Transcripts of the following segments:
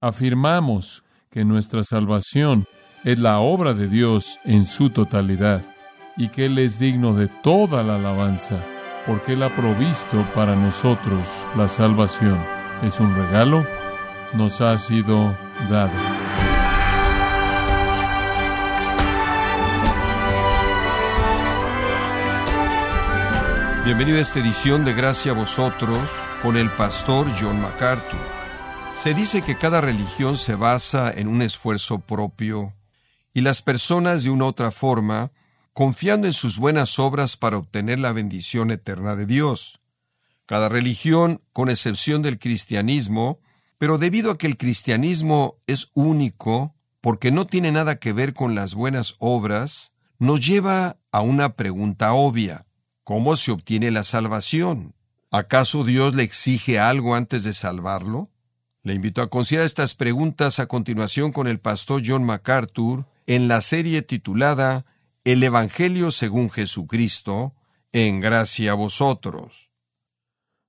afirmamos que nuestra salvación es la obra de Dios en su totalidad y que Él es digno de toda la alabanza, porque Él ha provisto para nosotros la salvación. Es un regalo, nos ha sido dado. Bienvenido a esta edición de Gracia a vosotros con el pastor John MacArthur. Se dice que cada religión se basa en un esfuerzo propio y las personas de una otra forma confiando en sus buenas obras para obtener la bendición eterna de Dios. Cada religión, con excepción del cristianismo, pero debido a que el cristianismo es único, porque no tiene nada que ver con las buenas obras, nos lleva a una pregunta obvia. ¿Cómo se obtiene la salvación? ¿Acaso Dios le exige algo antes de salvarlo? Le invito a considerar estas preguntas a continuación con el pastor John MacArthur en la serie titulada El Evangelio según Jesucristo, en gracia a vosotros.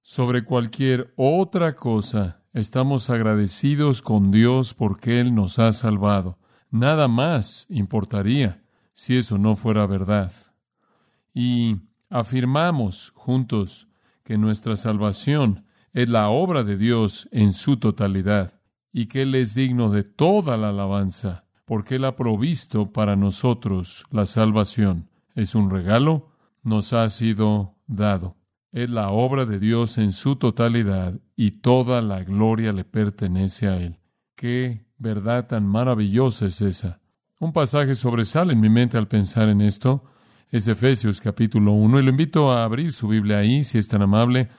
Sobre cualquier otra cosa, estamos agradecidos con Dios porque Él nos ha salvado. Nada más importaría si eso no fuera verdad. Y afirmamos juntos que nuestra salvación es la obra de Dios en su totalidad y que Él es digno de toda la alabanza, porque Él ha provisto para nosotros la salvación. Es un regalo, nos ha sido dado. Es la obra de Dios en su totalidad y toda la gloria le pertenece a Él. Qué verdad tan maravillosa es esa. Un pasaje sobresale en mi mente al pensar en esto es Efesios capítulo 1 y lo invito a abrir su Biblia ahí, si es tan amable,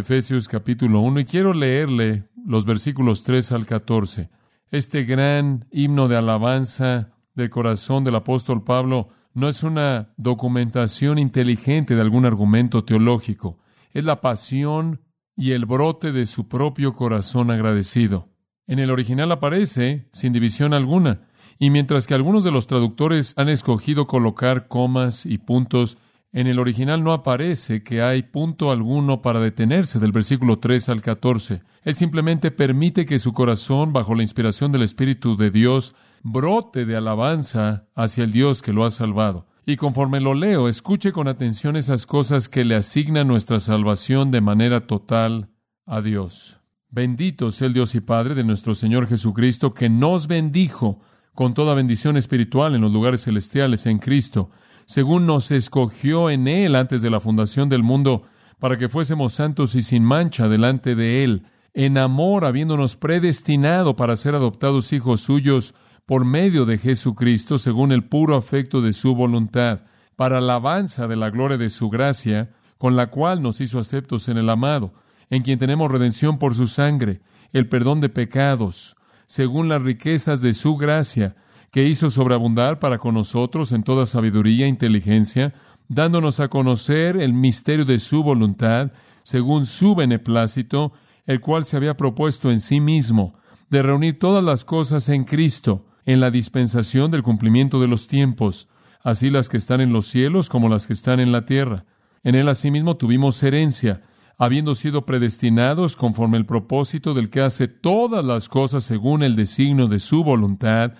Efesios capítulo 1 y quiero leerle los versículos 3 al 14. Este gran himno de alabanza del corazón del apóstol Pablo no es una documentación inteligente de algún argumento teológico, es la pasión y el brote de su propio corazón agradecido. En el original aparece sin división alguna. Y mientras que algunos de los traductores han escogido colocar comas y puntos, en el original no aparece que hay punto alguno para detenerse del versículo 3 al 14. Él simplemente permite que su corazón, bajo la inspiración del Espíritu de Dios, brote de alabanza hacia el Dios que lo ha salvado. Y conforme lo leo, escuche con atención esas cosas que le asignan nuestra salvación de manera total a Dios. Bendito sea el Dios y Padre de nuestro Señor Jesucristo, que nos bendijo con toda bendición espiritual en los lugares celestiales en Cristo, según nos escogió en Él antes de la fundación del mundo, para que fuésemos santos y sin mancha delante de Él, en amor habiéndonos predestinado para ser adoptados hijos suyos por medio de Jesucristo, según el puro afecto de su voluntad, para alabanza de la gloria de su gracia, con la cual nos hizo aceptos en el amado, en quien tenemos redención por su sangre, el perdón de pecados, según las riquezas de su gracia, que hizo sobreabundar para con nosotros en toda sabiduría e inteligencia, dándonos a conocer el misterio de su voluntad, según su beneplácito, el cual se había propuesto en sí mismo, de reunir todas las cosas en Cristo, en la dispensación del cumplimiento de los tiempos, así las que están en los cielos como las que están en la tierra. En él asimismo tuvimos herencia, habiendo sido predestinados conforme el propósito del que hace todas las cosas según el designio de su voluntad,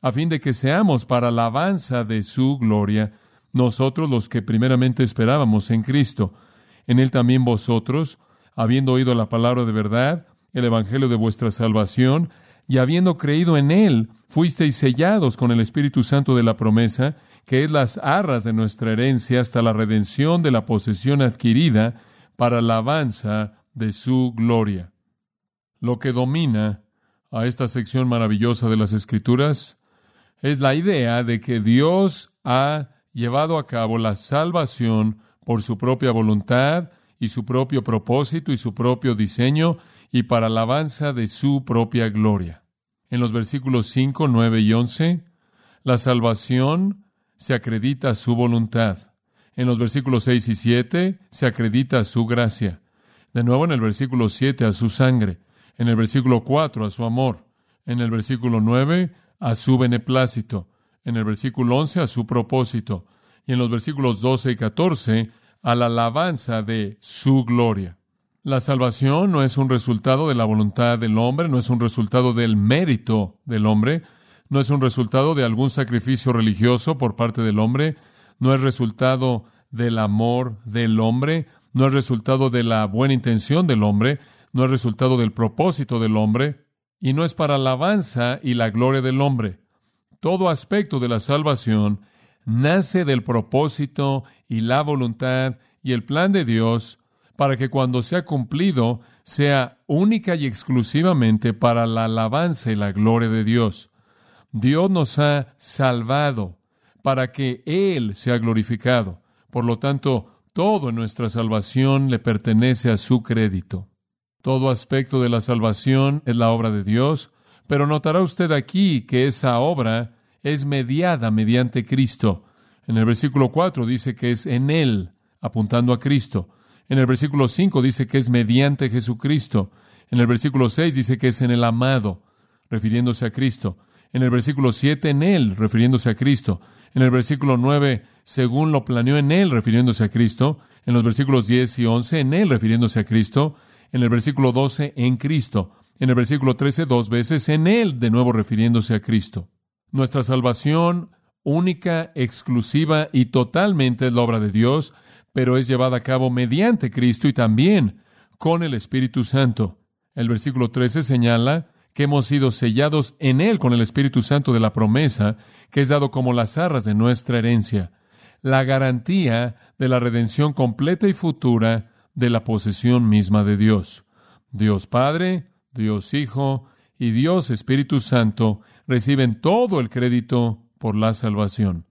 a fin de que seamos para alabanza de su gloria, nosotros los que primeramente esperábamos en Cristo. En él también vosotros, habiendo oído la palabra de verdad, el evangelio de vuestra salvación, y habiendo creído en él, fuisteis sellados con el Espíritu Santo de la promesa, que es las arras de nuestra herencia hasta la redención de la posesión adquirida, para alabanza de su gloria. Lo que domina a esta sección maravillosa de las Escrituras es la idea de que Dios ha llevado a cabo la salvación por su propia voluntad y su propio propósito y su propio diseño y para alabanza de su propia gloria. En los versículos 5, 9 y 11, la salvación se acredita a su voluntad. En los versículos 6 y 7 se acredita su gracia. De nuevo en el versículo 7 a su sangre. En el versículo 4 a su amor. En el versículo 9 a su beneplácito. En el versículo 11 a su propósito. Y en los versículos 12 y 14 a la alabanza de su gloria. La salvación no es un resultado de la voluntad del hombre, no es un resultado del mérito del hombre, no es un resultado de algún sacrificio religioso por parte del hombre, no es resultado del amor del hombre, no es resultado de la buena intención del hombre, no es resultado del propósito del hombre, y no es para alabanza y la gloria del hombre. Todo aspecto de la salvación nace del propósito y la voluntad y el plan de Dios para que cuando sea cumplido sea única y exclusivamente para la alabanza y la gloria de Dios. Dios nos ha salvado para que Él sea glorificado. Por lo tanto, todo en nuestra salvación le pertenece a su crédito. Todo aspecto de la salvación es la obra de Dios, pero notará usted aquí que esa obra es mediada mediante Cristo. En el versículo 4 dice que es en Él, apuntando a Cristo. En el versículo 5 dice que es mediante Jesucristo. En el versículo 6 dice que es en el amado, refiriéndose a Cristo. En el versículo 7 en Él, refiriéndose a Cristo. En el versículo 9, según lo planeó en Él, refiriéndose a Cristo. En los versículos 10 y 11, en Él, refiriéndose a Cristo. En el versículo 12, en Cristo. En el versículo 13, dos veces, en Él, de nuevo refiriéndose a Cristo. Nuestra salvación única, exclusiva y totalmente es la obra de Dios, pero es llevada a cabo mediante Cristo y también con el Espíritu Santo. El versículo 13 señala que hemos sido sellados en Él con el Espíritu Santo de la promesa, que es dado como las arras de nuestra herencia, la garantía de la redención completa y futura de la posesión misma de Dios. Dios Padre, Dios Hijo y Dios Espíritu Santo reciben todo el crédito por la salvación.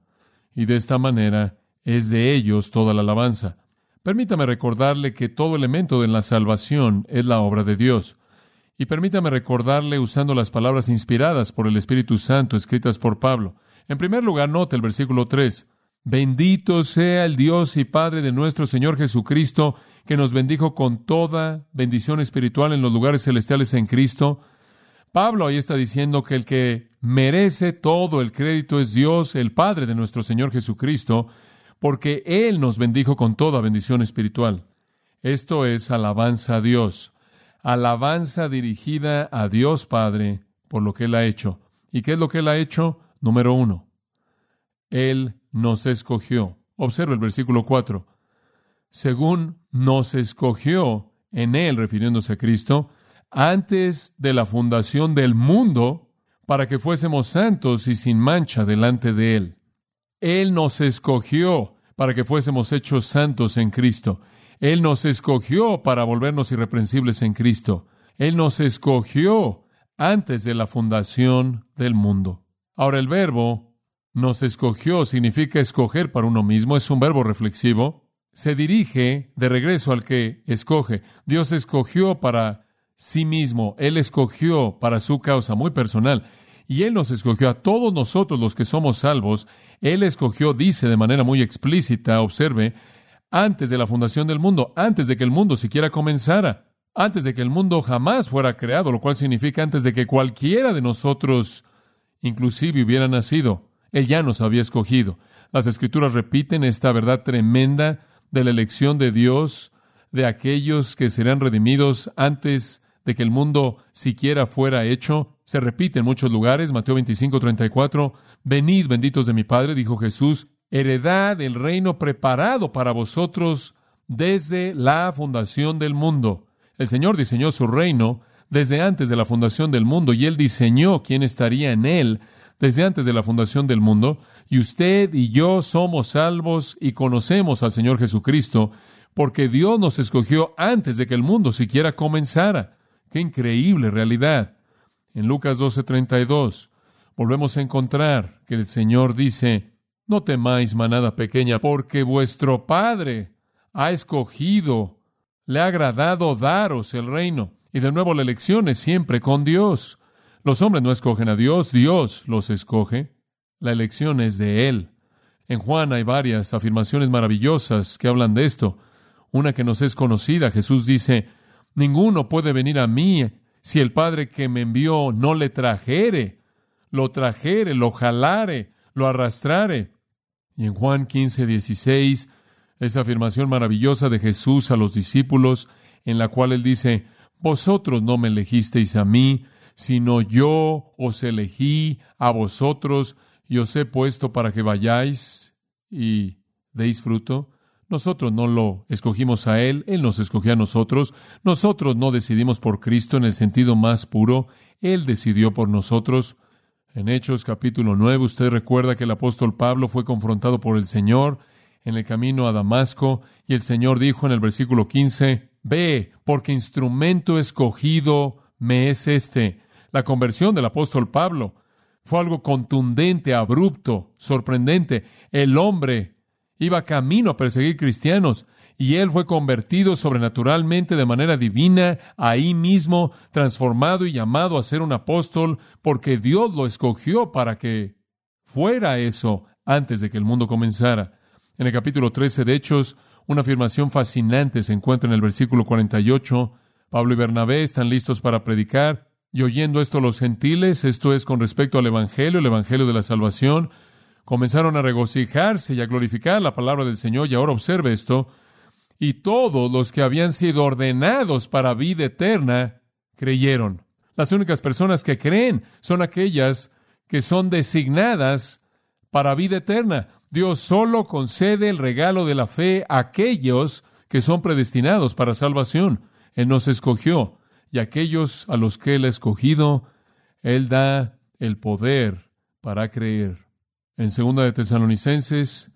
Y de esta manera es de ellos toda la alabanza. Permítame recordarle que todo elemento de la salvación es la obra de Dios. Y permítame recordarle usando las palabras inspiradas por el Espíritu Santo escritas por Pablo. En primer lugar, note el versículo 3. Bendito sea el Dios y Padre de nuestro Señor Jesucristo, que nos bendijo con toda bendición espiritual en los lugares celestiales en Cristo. Pablo ahí está diciendo que el que merece todo el crédito es Dios, el Padre de nuestro Señor Jesucristo, porque Él nos bendijo con toda bendición espiritual. Esto es alabanza a Dios, alabanza dirigida a Dios Padre por lo que Él ha hecho. ¿Y qué es lo que Él ha hecho? Número uno, Él nos escogió. Observa el versículo 4. Según nos escogió en Él, refiriéndose a Cristo, antes de la fundación del mundo, para que fuésemos santos y sin mancha delante de Él. Él nos escogió para que fuésemos hechos santos en Cristo. Él nos escogió para volvernos irreprensibles en Cristo. Él nos escogió antes de la fundación del mundo. Ahora el verbo nos escogió significa escoger para uno mismo, es un verbo reflexivo. Se dirige de regreso al que escoge. Dios escogió para sí mismo. Él escogió para su causa muy personal. Y Él nos escogió a todos nosotros los que somos salvos. Él escogió, dice de manera muy explícita, observe, antes de la fundación del mundo, antes de que el mundo siquiera comenzara, antes de que el mundo jamás fuera creado, lo cual significa antes de que cualquiera de nosotros inclusive hubiera nacido. Él ya nos había escogido. Las escrituras repiten esta verdad tremenda de la elección de Dios, de aquellos que serán redimidos antes de que el mundo siquiera fuera hecho. Se repite en muchos lugares, Mateo 25, 34, Venid, benditos de mi Padre, dijo Jesús, heredad el reino preparado para vosotros desde la fundación del mundo. El Señor diseñó su reino desde antes de la fundación del mundo y Él diseñó quién estaría en Él desde antes de la fundación del mundo. Y usted y yo somos salvos y conocemos al Señor Jesucristo porque Dios nos escogió antes de que el mundo siquiera comenzara. Qué increíble realidad. En Lucas 12:32 volvemos a encontrar que el Señor dice, no temáis manada pequeña, porque vuestro Padre ha escogido, le ha agradado daros el reino. Y de nuevo la elección es siempre con Dios. Los hombres no escogen a Dios, Dios los escoge. La elección es de Él. En Juan hay varias afirmaciones maravillosas que hablan de esto. Una que nos es conocida, Jesús dice, Ninguno puede venir a mí si el Padre que me envió no le trajere, lo trajere, lo jalare, lo arrastrare. Y en Juan 15, 16, esa afirmación maravillosa de Jesús a los discípulos, en la cual él dice, vosotros no me elegisteis a mí, sino yo os elegí a vosotros y os he puesto para que vayáis y deis fruto. Nosotros no lo escogimos a Él, Él nos escogió a nosotros. Nosotros no decidimos por Cristo en el sentido más puro, Él decidió por nosotros. En Hechos capítulo 9 usted recuerda que el apóstol Pablo fue confrontado por el Señor en el camino a Damasco y el Señor dijo en el versículo 15, Ve, porque instrumento escogido me es este. La conversión del apóstol Pablo fue algo contundente, abrupto, sorprendente. El hombre iba camino a perseguir cristianos y él fue convertido sobrenaturalmente de manera divina, ahí mismo, transformado y llamado a ser un apóstol, porque Dios lo escogió para que fuera eso antes de que el mundo comenzara. En el capítulo 13 de Hechos, una afirmación fascinante se encuentra en el versículo 48. Pablo y Bernabé están listos para predicar, y oyendo esto los gentiles, esto es con respecto al Evangelio, el Evangelio de la salvación, comenzaron a regocijarse y a glorificar la palabra del Señor. Y ahora observe esto. Y todos los que habían sido ordenados para vida eterna creyeron. Las únicas personas que creen son aquellas que son designadas para vida eterna. Dios solo concede el regalo de la fe a aquellos que son predestinados para salvación. Él nos escogió y aquellos a los que Él ha escogido, Él da el poder para creer. En segunda de Tesalonicenses,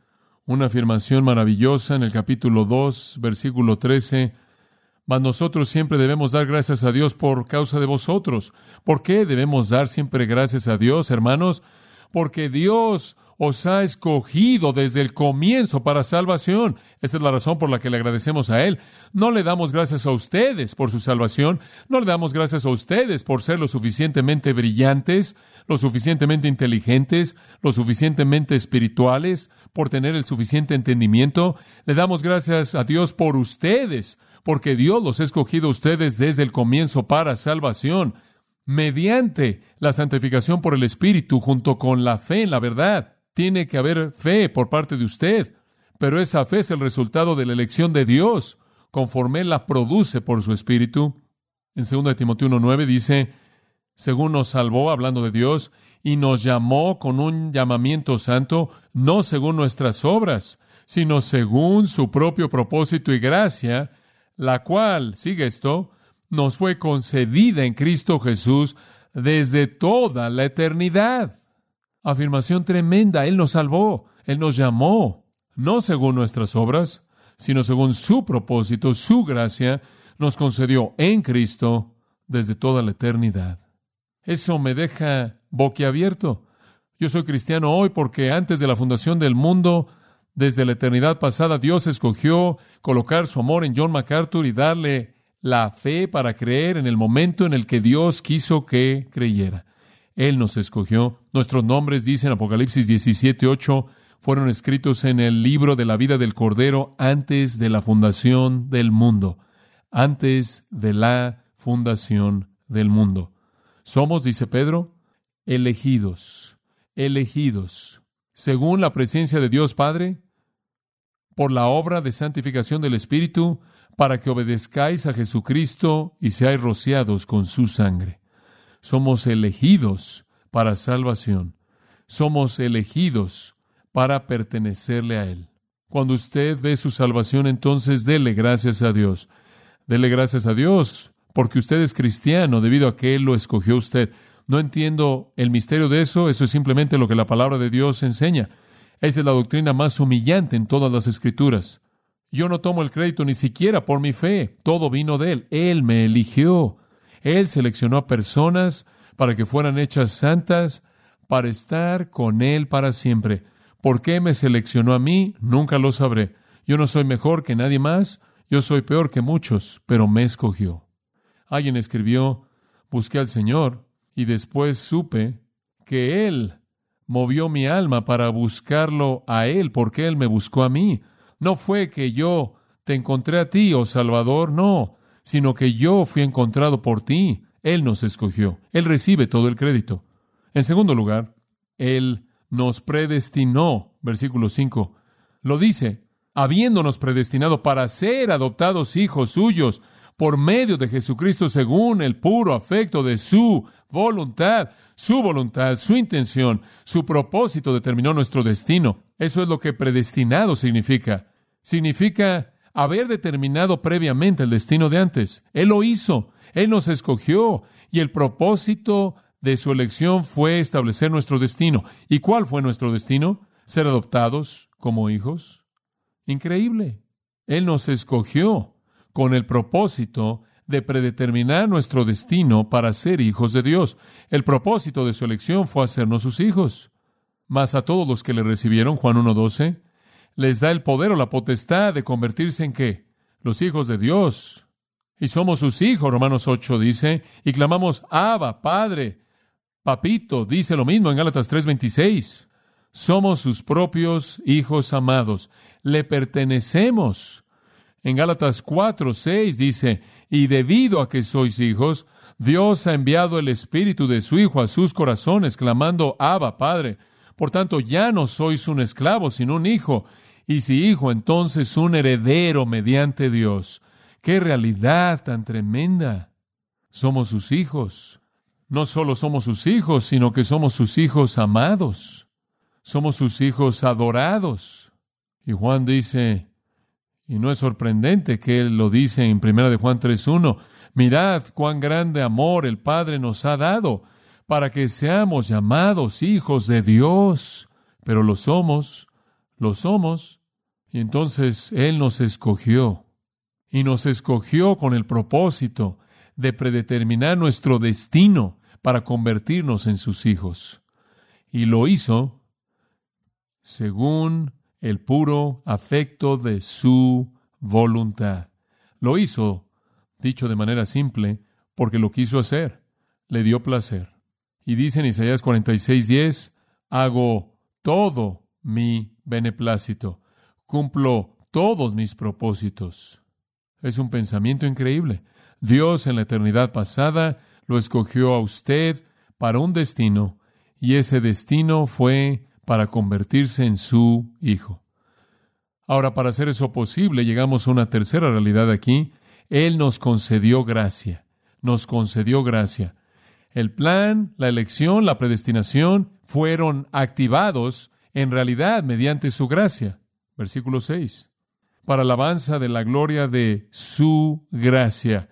una afirmación maravillosa en el capítulo 2, versículo 13. Mas nosotros siempre debemos dar gracias a Dios por causa de vosotros. ¿Por qué debemos dar siempre gracias a Dios, hermanos? Porque Dios os ha escogido desde el comienzo para salvación. Esta es la razón por la que le agradecemos a Él. No le damos gracias a ustedes por su salvación, no le damos gracias a ustedes por ser lo suficientemente brillantes, lo suficientemente inteligentes, lo suficientemente espirituales, por tener el suficiente entendimiento. Le damos gracias a Dios por ustedes, porque Dios los ha escogido a ustedes desde el comienzo para salvación, mediante la santificación por el Espíritu junto con la fe en la verdad. Tiene que haber fe por parte de usted, pero esa fe es el resultado de la elección de Dios, conforme Él la produce por su Espíritu. En 2 Timoteo 1.9 dice, según nos salvó, hablando de Dios, y nos llamó con un llamamiento santo, no según nuestras obras, sino según su propio propósito y gracia, la cual, sigue esto, nos fue concedida en Cristo Jesús desde toda la eternidad. Afirmación tremenda. Él nos salvó, Él nos llamó, no según nuestras obras, sino según su propósito, su gracia, nos concedió en Cristo desde toda la eternidad. Eso me deja boquiabierto. Yo soy cristiano hoy porque antes de la fundación del mundo, desde la eternidad pasada, Dios escogió colocar su amor en John MacArthur y darle la fe para creer en el momento en el que Dios quiso que creyera. Él nos escogió. Nuestros nombres, dice en Apocalipsis 17, 8, fueron escritos en el libro de la vida del Cordero antes de la fundación del mundo. Antes de la fundación del mundo. Somos, dice Pedro, elegidos, elegidos, según la presencia de Dios Padre, por la obra de santificación del Espíritu, para que obedezcáis a Jesucristo y seáis rociados con su sangre. Somos elegidos para salvación. Somos elegidos para pertenecerle a Él. Cuando usted ve su salvación, entonces dele gracias a Dios. Dele gracias a Dios porque usted es cristiano debido a que Él lo escogió usted. No entiendo el misterio de eso, eso es simplemente lo que la palabra de Dios enseña. Esa es la doctrina más humillante en todas las escrituras. Yo no tomo el crédito ni siquiera por mi fe, todo vino de Él. Él me eligió. Él seleccionó a personas para que fueran hechas santas, para estar con Él para siempre. ¿Por qué me seleccionó a mí? Nunca lo sabré. Yo no soy mejor que nadie más, yo soy peor que muchos, pero me escogió. Alguien escribió, busqué al Señor y después supe que Él movió mi alma para buscarlo a Él, porque Él me buscó a mí. No fue que yo te encontré a ti, oh Salvador, no, sino que yo fui encontrado por ti. Él nos escogió. Él recibe todo el crédito. En segundo lugar, Él nos predestinó. Versículo 5. Lo dice, habiéndonos predestinado para ser adoptados hijos suyos por medio de Jesucristo según el puro afecto de su voluntad, su voluntad, su intención, su propósito determinó nuestro destino. Eso es lo que predestinado significa. Significa haber determinado previamente el destino de antes. Él lo hizo, Él nos escogió y el propósito de su elección fue establecer nuestro destino. ¿Y cuál fue nuestro destino? Ser adoptados como hijos. Increíble. Él nos escogió con el propósito de predeterminar nuestro destino para ser hijos de Dios. El propósito de su elección fue hacernos sus hijos. Mas a todos los que le recibieron, Juan 1.12, les da el poder o la potestad de convertirse en qué? Los hijos de Dios. Y somos sus hijos, Romanos 8 dice, y clamamos, Abba, Padre, Papito, dice lo mismo en Gálatas 3:26. Somos sus propios hijos amados, le pertenecemos. En Gálatas 4:6 dice, y debido a que sois hijos, Dios ha enviado el Espíritu de su Hijo a sus corazones, clamando, Abba, Padre. Por tanto, ya no sois un esclavo, sino un hijo, y si hijo, entonces un heredero mediante Dios. ¡Qué realidad tan tremenda! Somos sus hijos. No solo somos sus hijos, sino que somos sus hijos amados. Somos sus hijos adorados. Y Juan dice, y no es sorprendente que él lo dice en 1 de Juan 3.1, mirad cuán grande amor el Padre nos ha dado para que seamos llamados hijos de Dios. Pero lo somos, lo somos. Y entonces Él nos escogió. Y nos escogió con el propósito de predeterminar nuestro destino para convertirnos en sus hijos. Y lo hizo según el puro afecto de su voluntad. Lo hizo, dicho de manera simple, porque lo quiso hacer. Le dio placer. Y dice en Isaías 46:10, hago todo mi beneplácito, cumplo todos mis propósitos. Es un pensamiento increíble. Dios en la eternidad pasada lo escogió a usted para un destino y ese destino fue para convertirse en su hijo. Ahora, para hacer eso posible, llegamos a una tercera realidad aquí. Él nos concedió gracia, nos concedió gracia. El plan, la elección, la predestinación fueron activados en realidad mediante su gracia. Versículo 6. Para alabanza de la gloria de su gracia,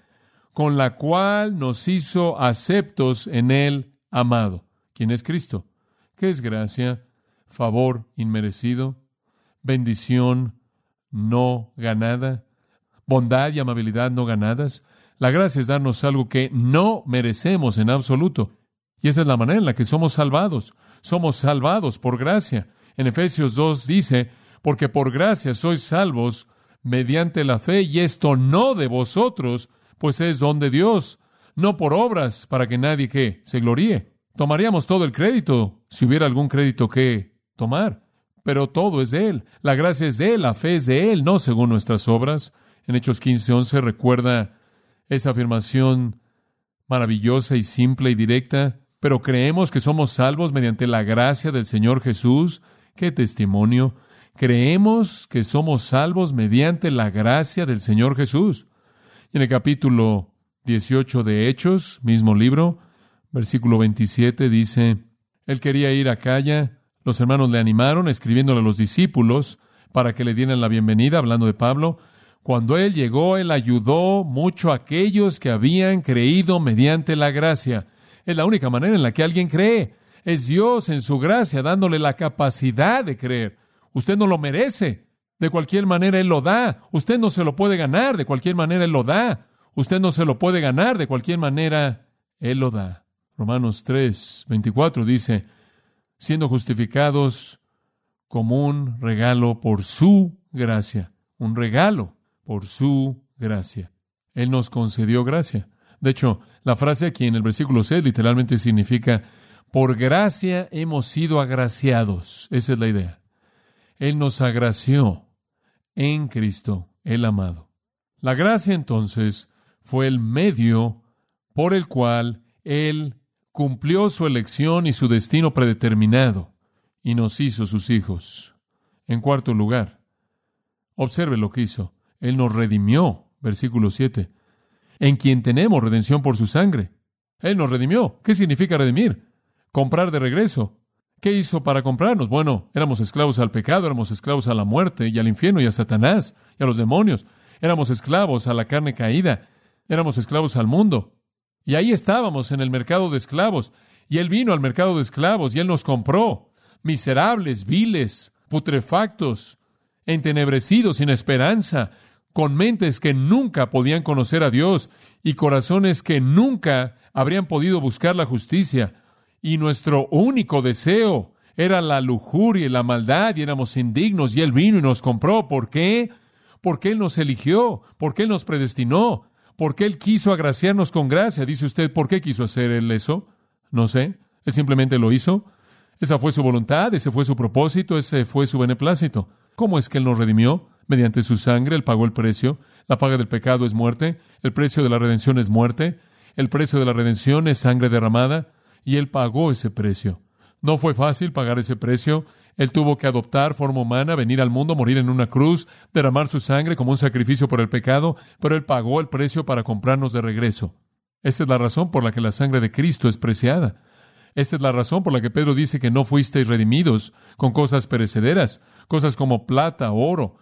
con la cual nos hizo aceptos en el amado. ¿Quién es Cristo? ¿Qué es gracia? Favor inmerecido, bendición no ganada, bondad y amabilidad no ganadas. La gracia es darnos algo que no merecemos en absoluto. Y esa es la manera en la que somos salvados. Somos salvados por gracia. En Efesios 2 dice, porque por gracia sois salvos mediante la fe, y esto no de vosotros, pues es don de Dios, no por obras para que nadie que se gloríe. Tomaríamos todo el crédito si hubiera algún crédito que tomar, pero todo es de Él. La gracia es de Él, la fe es de Él, no según nuestras obras. En Hechos 15:11 recuerda esa afirmación maravillosa y simple y directa, pero creemos que somos salvos mediante la gracia del Señor Jesús. ¡Qué testimonio! Creemos que somos salvos mediante la gracia del Señor Jesús. Y en el capítulo 18 de Hechos, mismo libro, versículo 27 dice, Él quería ir a Calla, los hermanos le animaron escribiéndole a los discípulos para que le dieran la bienvenida, hablando de Pablo. Cuando Él llegó, Él ayudó mucho a aquellos que habían creído mediante la gracia. Es la única manera en la que alguien cree. Es Dios en su gracia dándole la capacidad de creer. Usted no lo merece. De cualquier manera Él lo da. Usted no se lo puede ganar. De cualquier manera Él lo da. Usted no se lo puede ganar. De cualquier manera Él lo da. Romanos 3, 24 dice, siendo justificados como un regalo por su gracia. Un regalo por su gracia. Él nos concedió gracia. De hecho, la frase aquí en el versículo 6 literalmente significa, por gracia hemos sido agraciados. Esa es la idea. Él nos agració en Cristo el amado. La gracia entonces fue el medio por el cual Él cumplió su elección y su destino predeterminado y nos hizo sus hijos. En cuarto lugar, observe lo que hizo. Él nos redimió, versículo 7. en quien tenemos redención por su sangre. Él nos redimió. ¿Qué significa redimir? Comprar de regreso. ¿Qué hizo para comprarnos? Bueno, éramos esclavos al pecado, éramos esclavos a la muerte y al infierno y a Satanás y a los demonios. Éramos esclavos a la carne caída. Éramos esclavos al mundo. Y ahí estábamos en el mercado de esclavos. Y Él vino al mercado de esclavos y Él nos compró. Miserables, viles, putrefactos, entenebrecidos, sin esperanza, con mentes que nunca podían conocer a Dios y corazones que nunca habrían podido buscar la justicia. Y nuestro único deseo era la lujuria y la maldad y éramos indignos y Él vino y nos compró. ¿Por qué? Porque Él nos eligió, porque Él nos predestinó, porque Él quiso agraciarnos con gracia. Dice usted, ¿por qué quiso hacer Él eso? No sé. Él simplemente lo hizo. Esa fue su voluntad, ese fue su propósito, ese fue su beneplácito. ¿Cómo es que Él nos redimió? Mediante su sangre, Él pagó el precio. La paga del pecado es muerte. El precio de la redención es muerte. El precio de la redención es sangre derramada. Y Él pagó ese precio. No fue fácil pagar ese precio. Él tuvo que adoptar forma humana, venir al mundo, morir en una cruz, derramar su sangre como un sacrificio por el pecado, pero Él pagó el precio para comprarnos de regreso. Esa es la razón por la que la sangre de Cristo es preciada. Esta es la razón por la que Pedro dice que no fuisteis redimidos con cosas perecederas, cosas como plata, oro,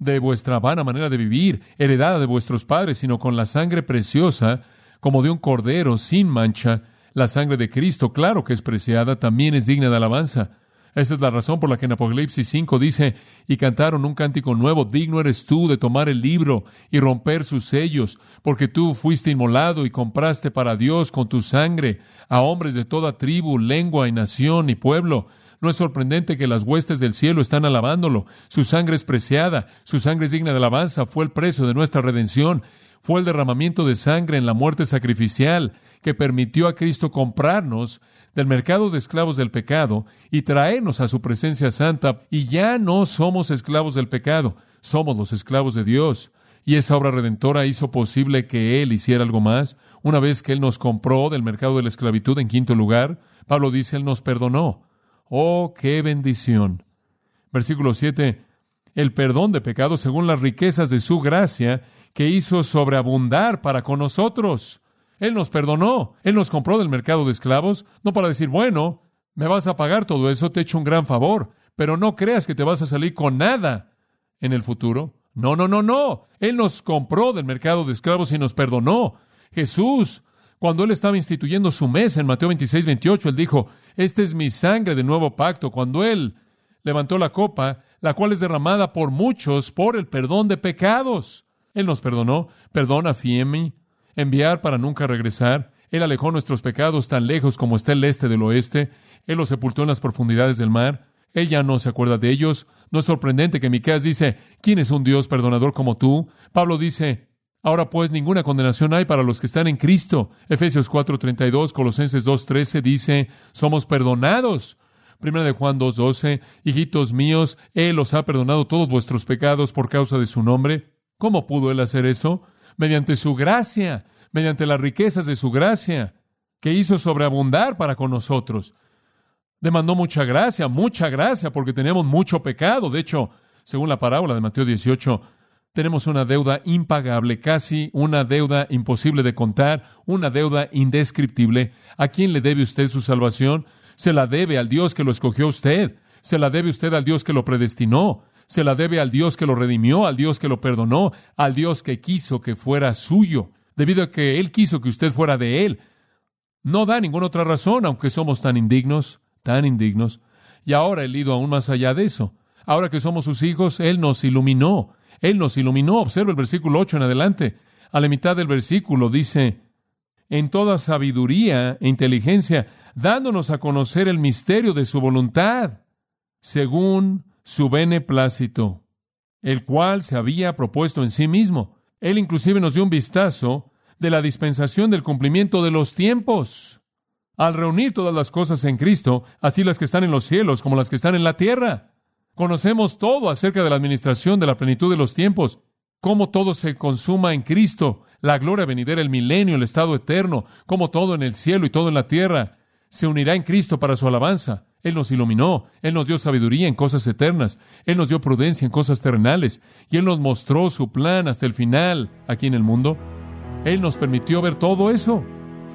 de vuestra vana manera de vivir, heredada de vuestros padres, sino con la sangre preciosa, como de un cordero sin mancha, la sangre de Cristo, claro que es preciada, también es digna de alabanza. Esta es la razón por la que en Apocalipsis 5 dice, y cantaron un cántico nuevo, digno eres tú de tomar el libro y romper sus sellos, porque tú fuiste inmolado y compraste para Dios con tu sangre a hombres de toda tribu, lengua y nación y pueblo. No es sorprendente que las huestes del cielo están alabándolo. Su sangre es preciada, su sangre es digna de alabanza, fue el precio de nuestra redención, fue el derramamiento de sangre en la muerte sacrificial que permitió a Cristo comprarnos del mercado de esclavos del pecado y traernos a su presencia santa. Y ya no somos esclavos del pecado, somos los esclavos de Dios. Y esa obra redentora hizo posible que Él hiciera algo más. Una vez que Él nos compró del mercado de la esclavitud en quinto lugar, Pablo dice, Él nos perdonó. Oh, qué bendición. Versículo 7. El perdón de pecados según las riquezas de su gracia que hizo sobreabundar para con nosotros. Él nos perdonó, Él nos compró del mercado de esclavos, no para decir, bueno, me vas a pagar todo eso, te he hecho un gran favor, pero no creas que te vas a salir con nada en el futuro. No, no, no, no. Él nos compró del mercado de esclavos y nos perdonó. Jesús, cuando Él estaba instituyendo su mesa en Mateo 26, 28, Él dijo, esta es mi sangre de nuevo pacto. Cuando Él levantó la copa, la cual es derramada por muchos por el perdón de pecados. Él nos perdonó. Perdona, Fiemi, enviar para nunca regresar. Él alejó nuestros pecados tan lejos como está el este del oeste. Él los sepultó en las profundidades del mar. Él ya no se acuerda de ellos. No es sorprendente que Miqueas dice, ¿quién es un Dios perdonador como tú? Pablo dice, ahora pues ninguna condenación hay para los que están en Cristo. Efesios 4:32, Colosenses 2:13 dice, somos perdonados. Primera de Juan 2:12, hijitos míos, él os ha perdonado todos vuestros pecados por causa de su nombre. ¿Cómo pudo él hacer eso? mediante su gracia, mediante las riquezas de su gracia, que hizo sobreabundar para con nosotros. Demandó mucha gracia, mucha gracia, porque teníamos mucho pecado. De hecho, según la parábola de Mateo 18, tenemos una deuda impagable, casi una deuda imposible de contar, una deuda indescriptible. ¿A quién le debe usted su salvación? Se la debe al Dios que lo escogió usted. Se la debe usted al Dios que lo predestinó se la debe al Dios que lo redimió, al Dios que lo perdonó, al Dios que quiso que fuera suyo, debido a que Él quiso que usted fuera de Él. No da ninguna otra razón, aunque somos tan indignos, tan indignos. Y ahora Él ido aún más allá de eso. Ahora que somos sus hijos, Él nos iluminó. Él nos iluminó. Observa el versículo 8 en adelante. A la mitad del versículo dice, en toda sabiduría e inteligencia, dándonos a conocer el misterio de su voluntad, según su beneplácito, el cual se había propuesto en sí mismo. Él inclusive nos dio un vistazo de la dispensación del cumplimiento de los tiempos. Al reunir todas las cosas en Cristo, así las que están en los cielos como las que están en la tierra, conocemos todo acerca de la administración de la plenitud de los tiempos, cómo todo se consuma en Cristo, la gloria venidera, el milenio, el estado eterno, cómo todo en el cielo y todo en la tierra se unirá en Cristo para su alabanza. Él nos iluminó, Él nos dio sabiduría en cosas eternas, Él nos dio prudencia en cosas terrenales, y Él nos mostró su plan hasta el final aquí en el mundo. Él nos permitió ver todo eso.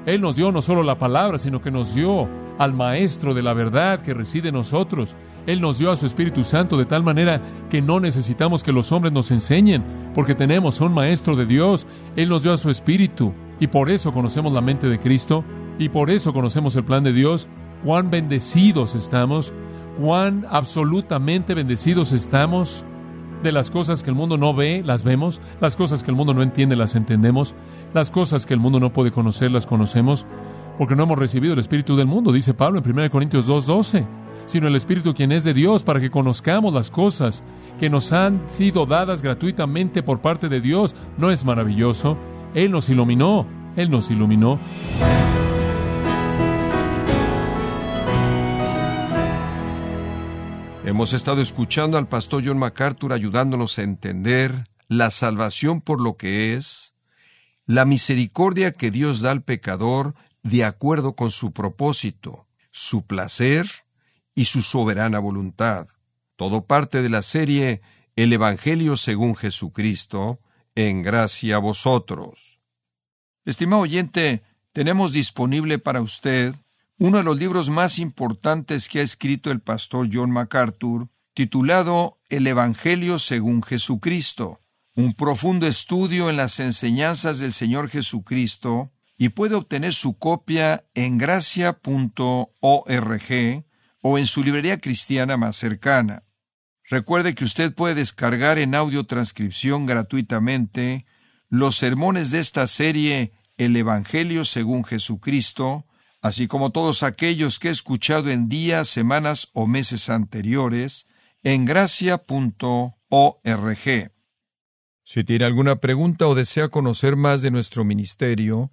Él nos dio no solo la palabra, sino que nos dio al Maestro de la verdad que reside en nosotros. Él nos dio a su Espíritu Santo de tal manera que no necesitamos que los hombres nos enseñen, porque tenemos a un Maestro de Dios. Él nos dio a su Espíritu y por eso conocemos la mente de Cristo y por eso conocemos el plan de Dios. Cuán bendecidos estamos, cuán absolutamente bendecidos estamos. De las cosas que el mundo no ve, las vemos. Las cosas que el mundo no entiende, las entendemos. Las cosas que el mundo no puede conocer, las conocemos porque no hemos recibido el Espíritu del mundo, dice Pablo en 1 Corintios 2.12, sino el Espíritu quien es de Dios, para que conozcamos las cosas que nos han sido dadas gratuitamente por parte de Dios. ¿No es maravilloso? Él nos iluminó, Él nos iluminó. Hemos estado escuchando al pastor John MacArthur ayudándonos a entender la salvación por lo que es, la misericordia que Dios da al pecador de acuerdo con su propósito, su placer y su soberana voluntad. Todo parte de la serie El Evangelio según Jesucristo, en gracia a vosotros. Estimado oyente, tenemos disponible para usted uno de los libros más importantes que ha escrito el pastor John MacArthur, titulado El Evangelio según Jesucristo, un profundo estudio en las enseñanzas del Señor Jesucristo y puede obtener su copia en gracia.org o en su librería cristiana más cercana. Recuerde que usted puede descargar en audio transcripción gratuitamente los sermones de esta serie El Evangelio según Jesucristo, así como todos aquellos que he escuchado en días, semanas o meses anteriores, en gracia.org. Si tiene alguna pregunta o desea conocer más de nuestro ministerio,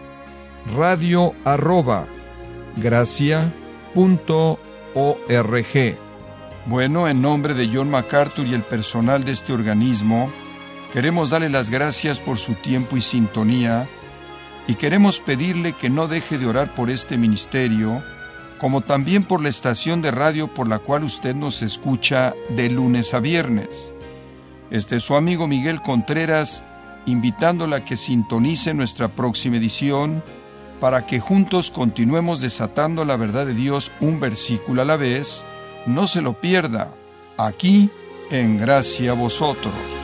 radio arroba gracia punto org. Bueno, en nombre de John MacArthur y el personal de este organismo, queremos darle las gracias por su tiempo y sintonía y queremos pedirle que no deje de orar por este ministerio, como también por la estación de radio por la cual usted nos escucha de lunes a viernes. Este es su amigo Miguel Contreras, invitándola a que sintonice nuestra próxima edición para que juntos continuemos desatando la verdad de Dios un versículo a la vez, no se lo pierda, aquí en gracia a vosotros.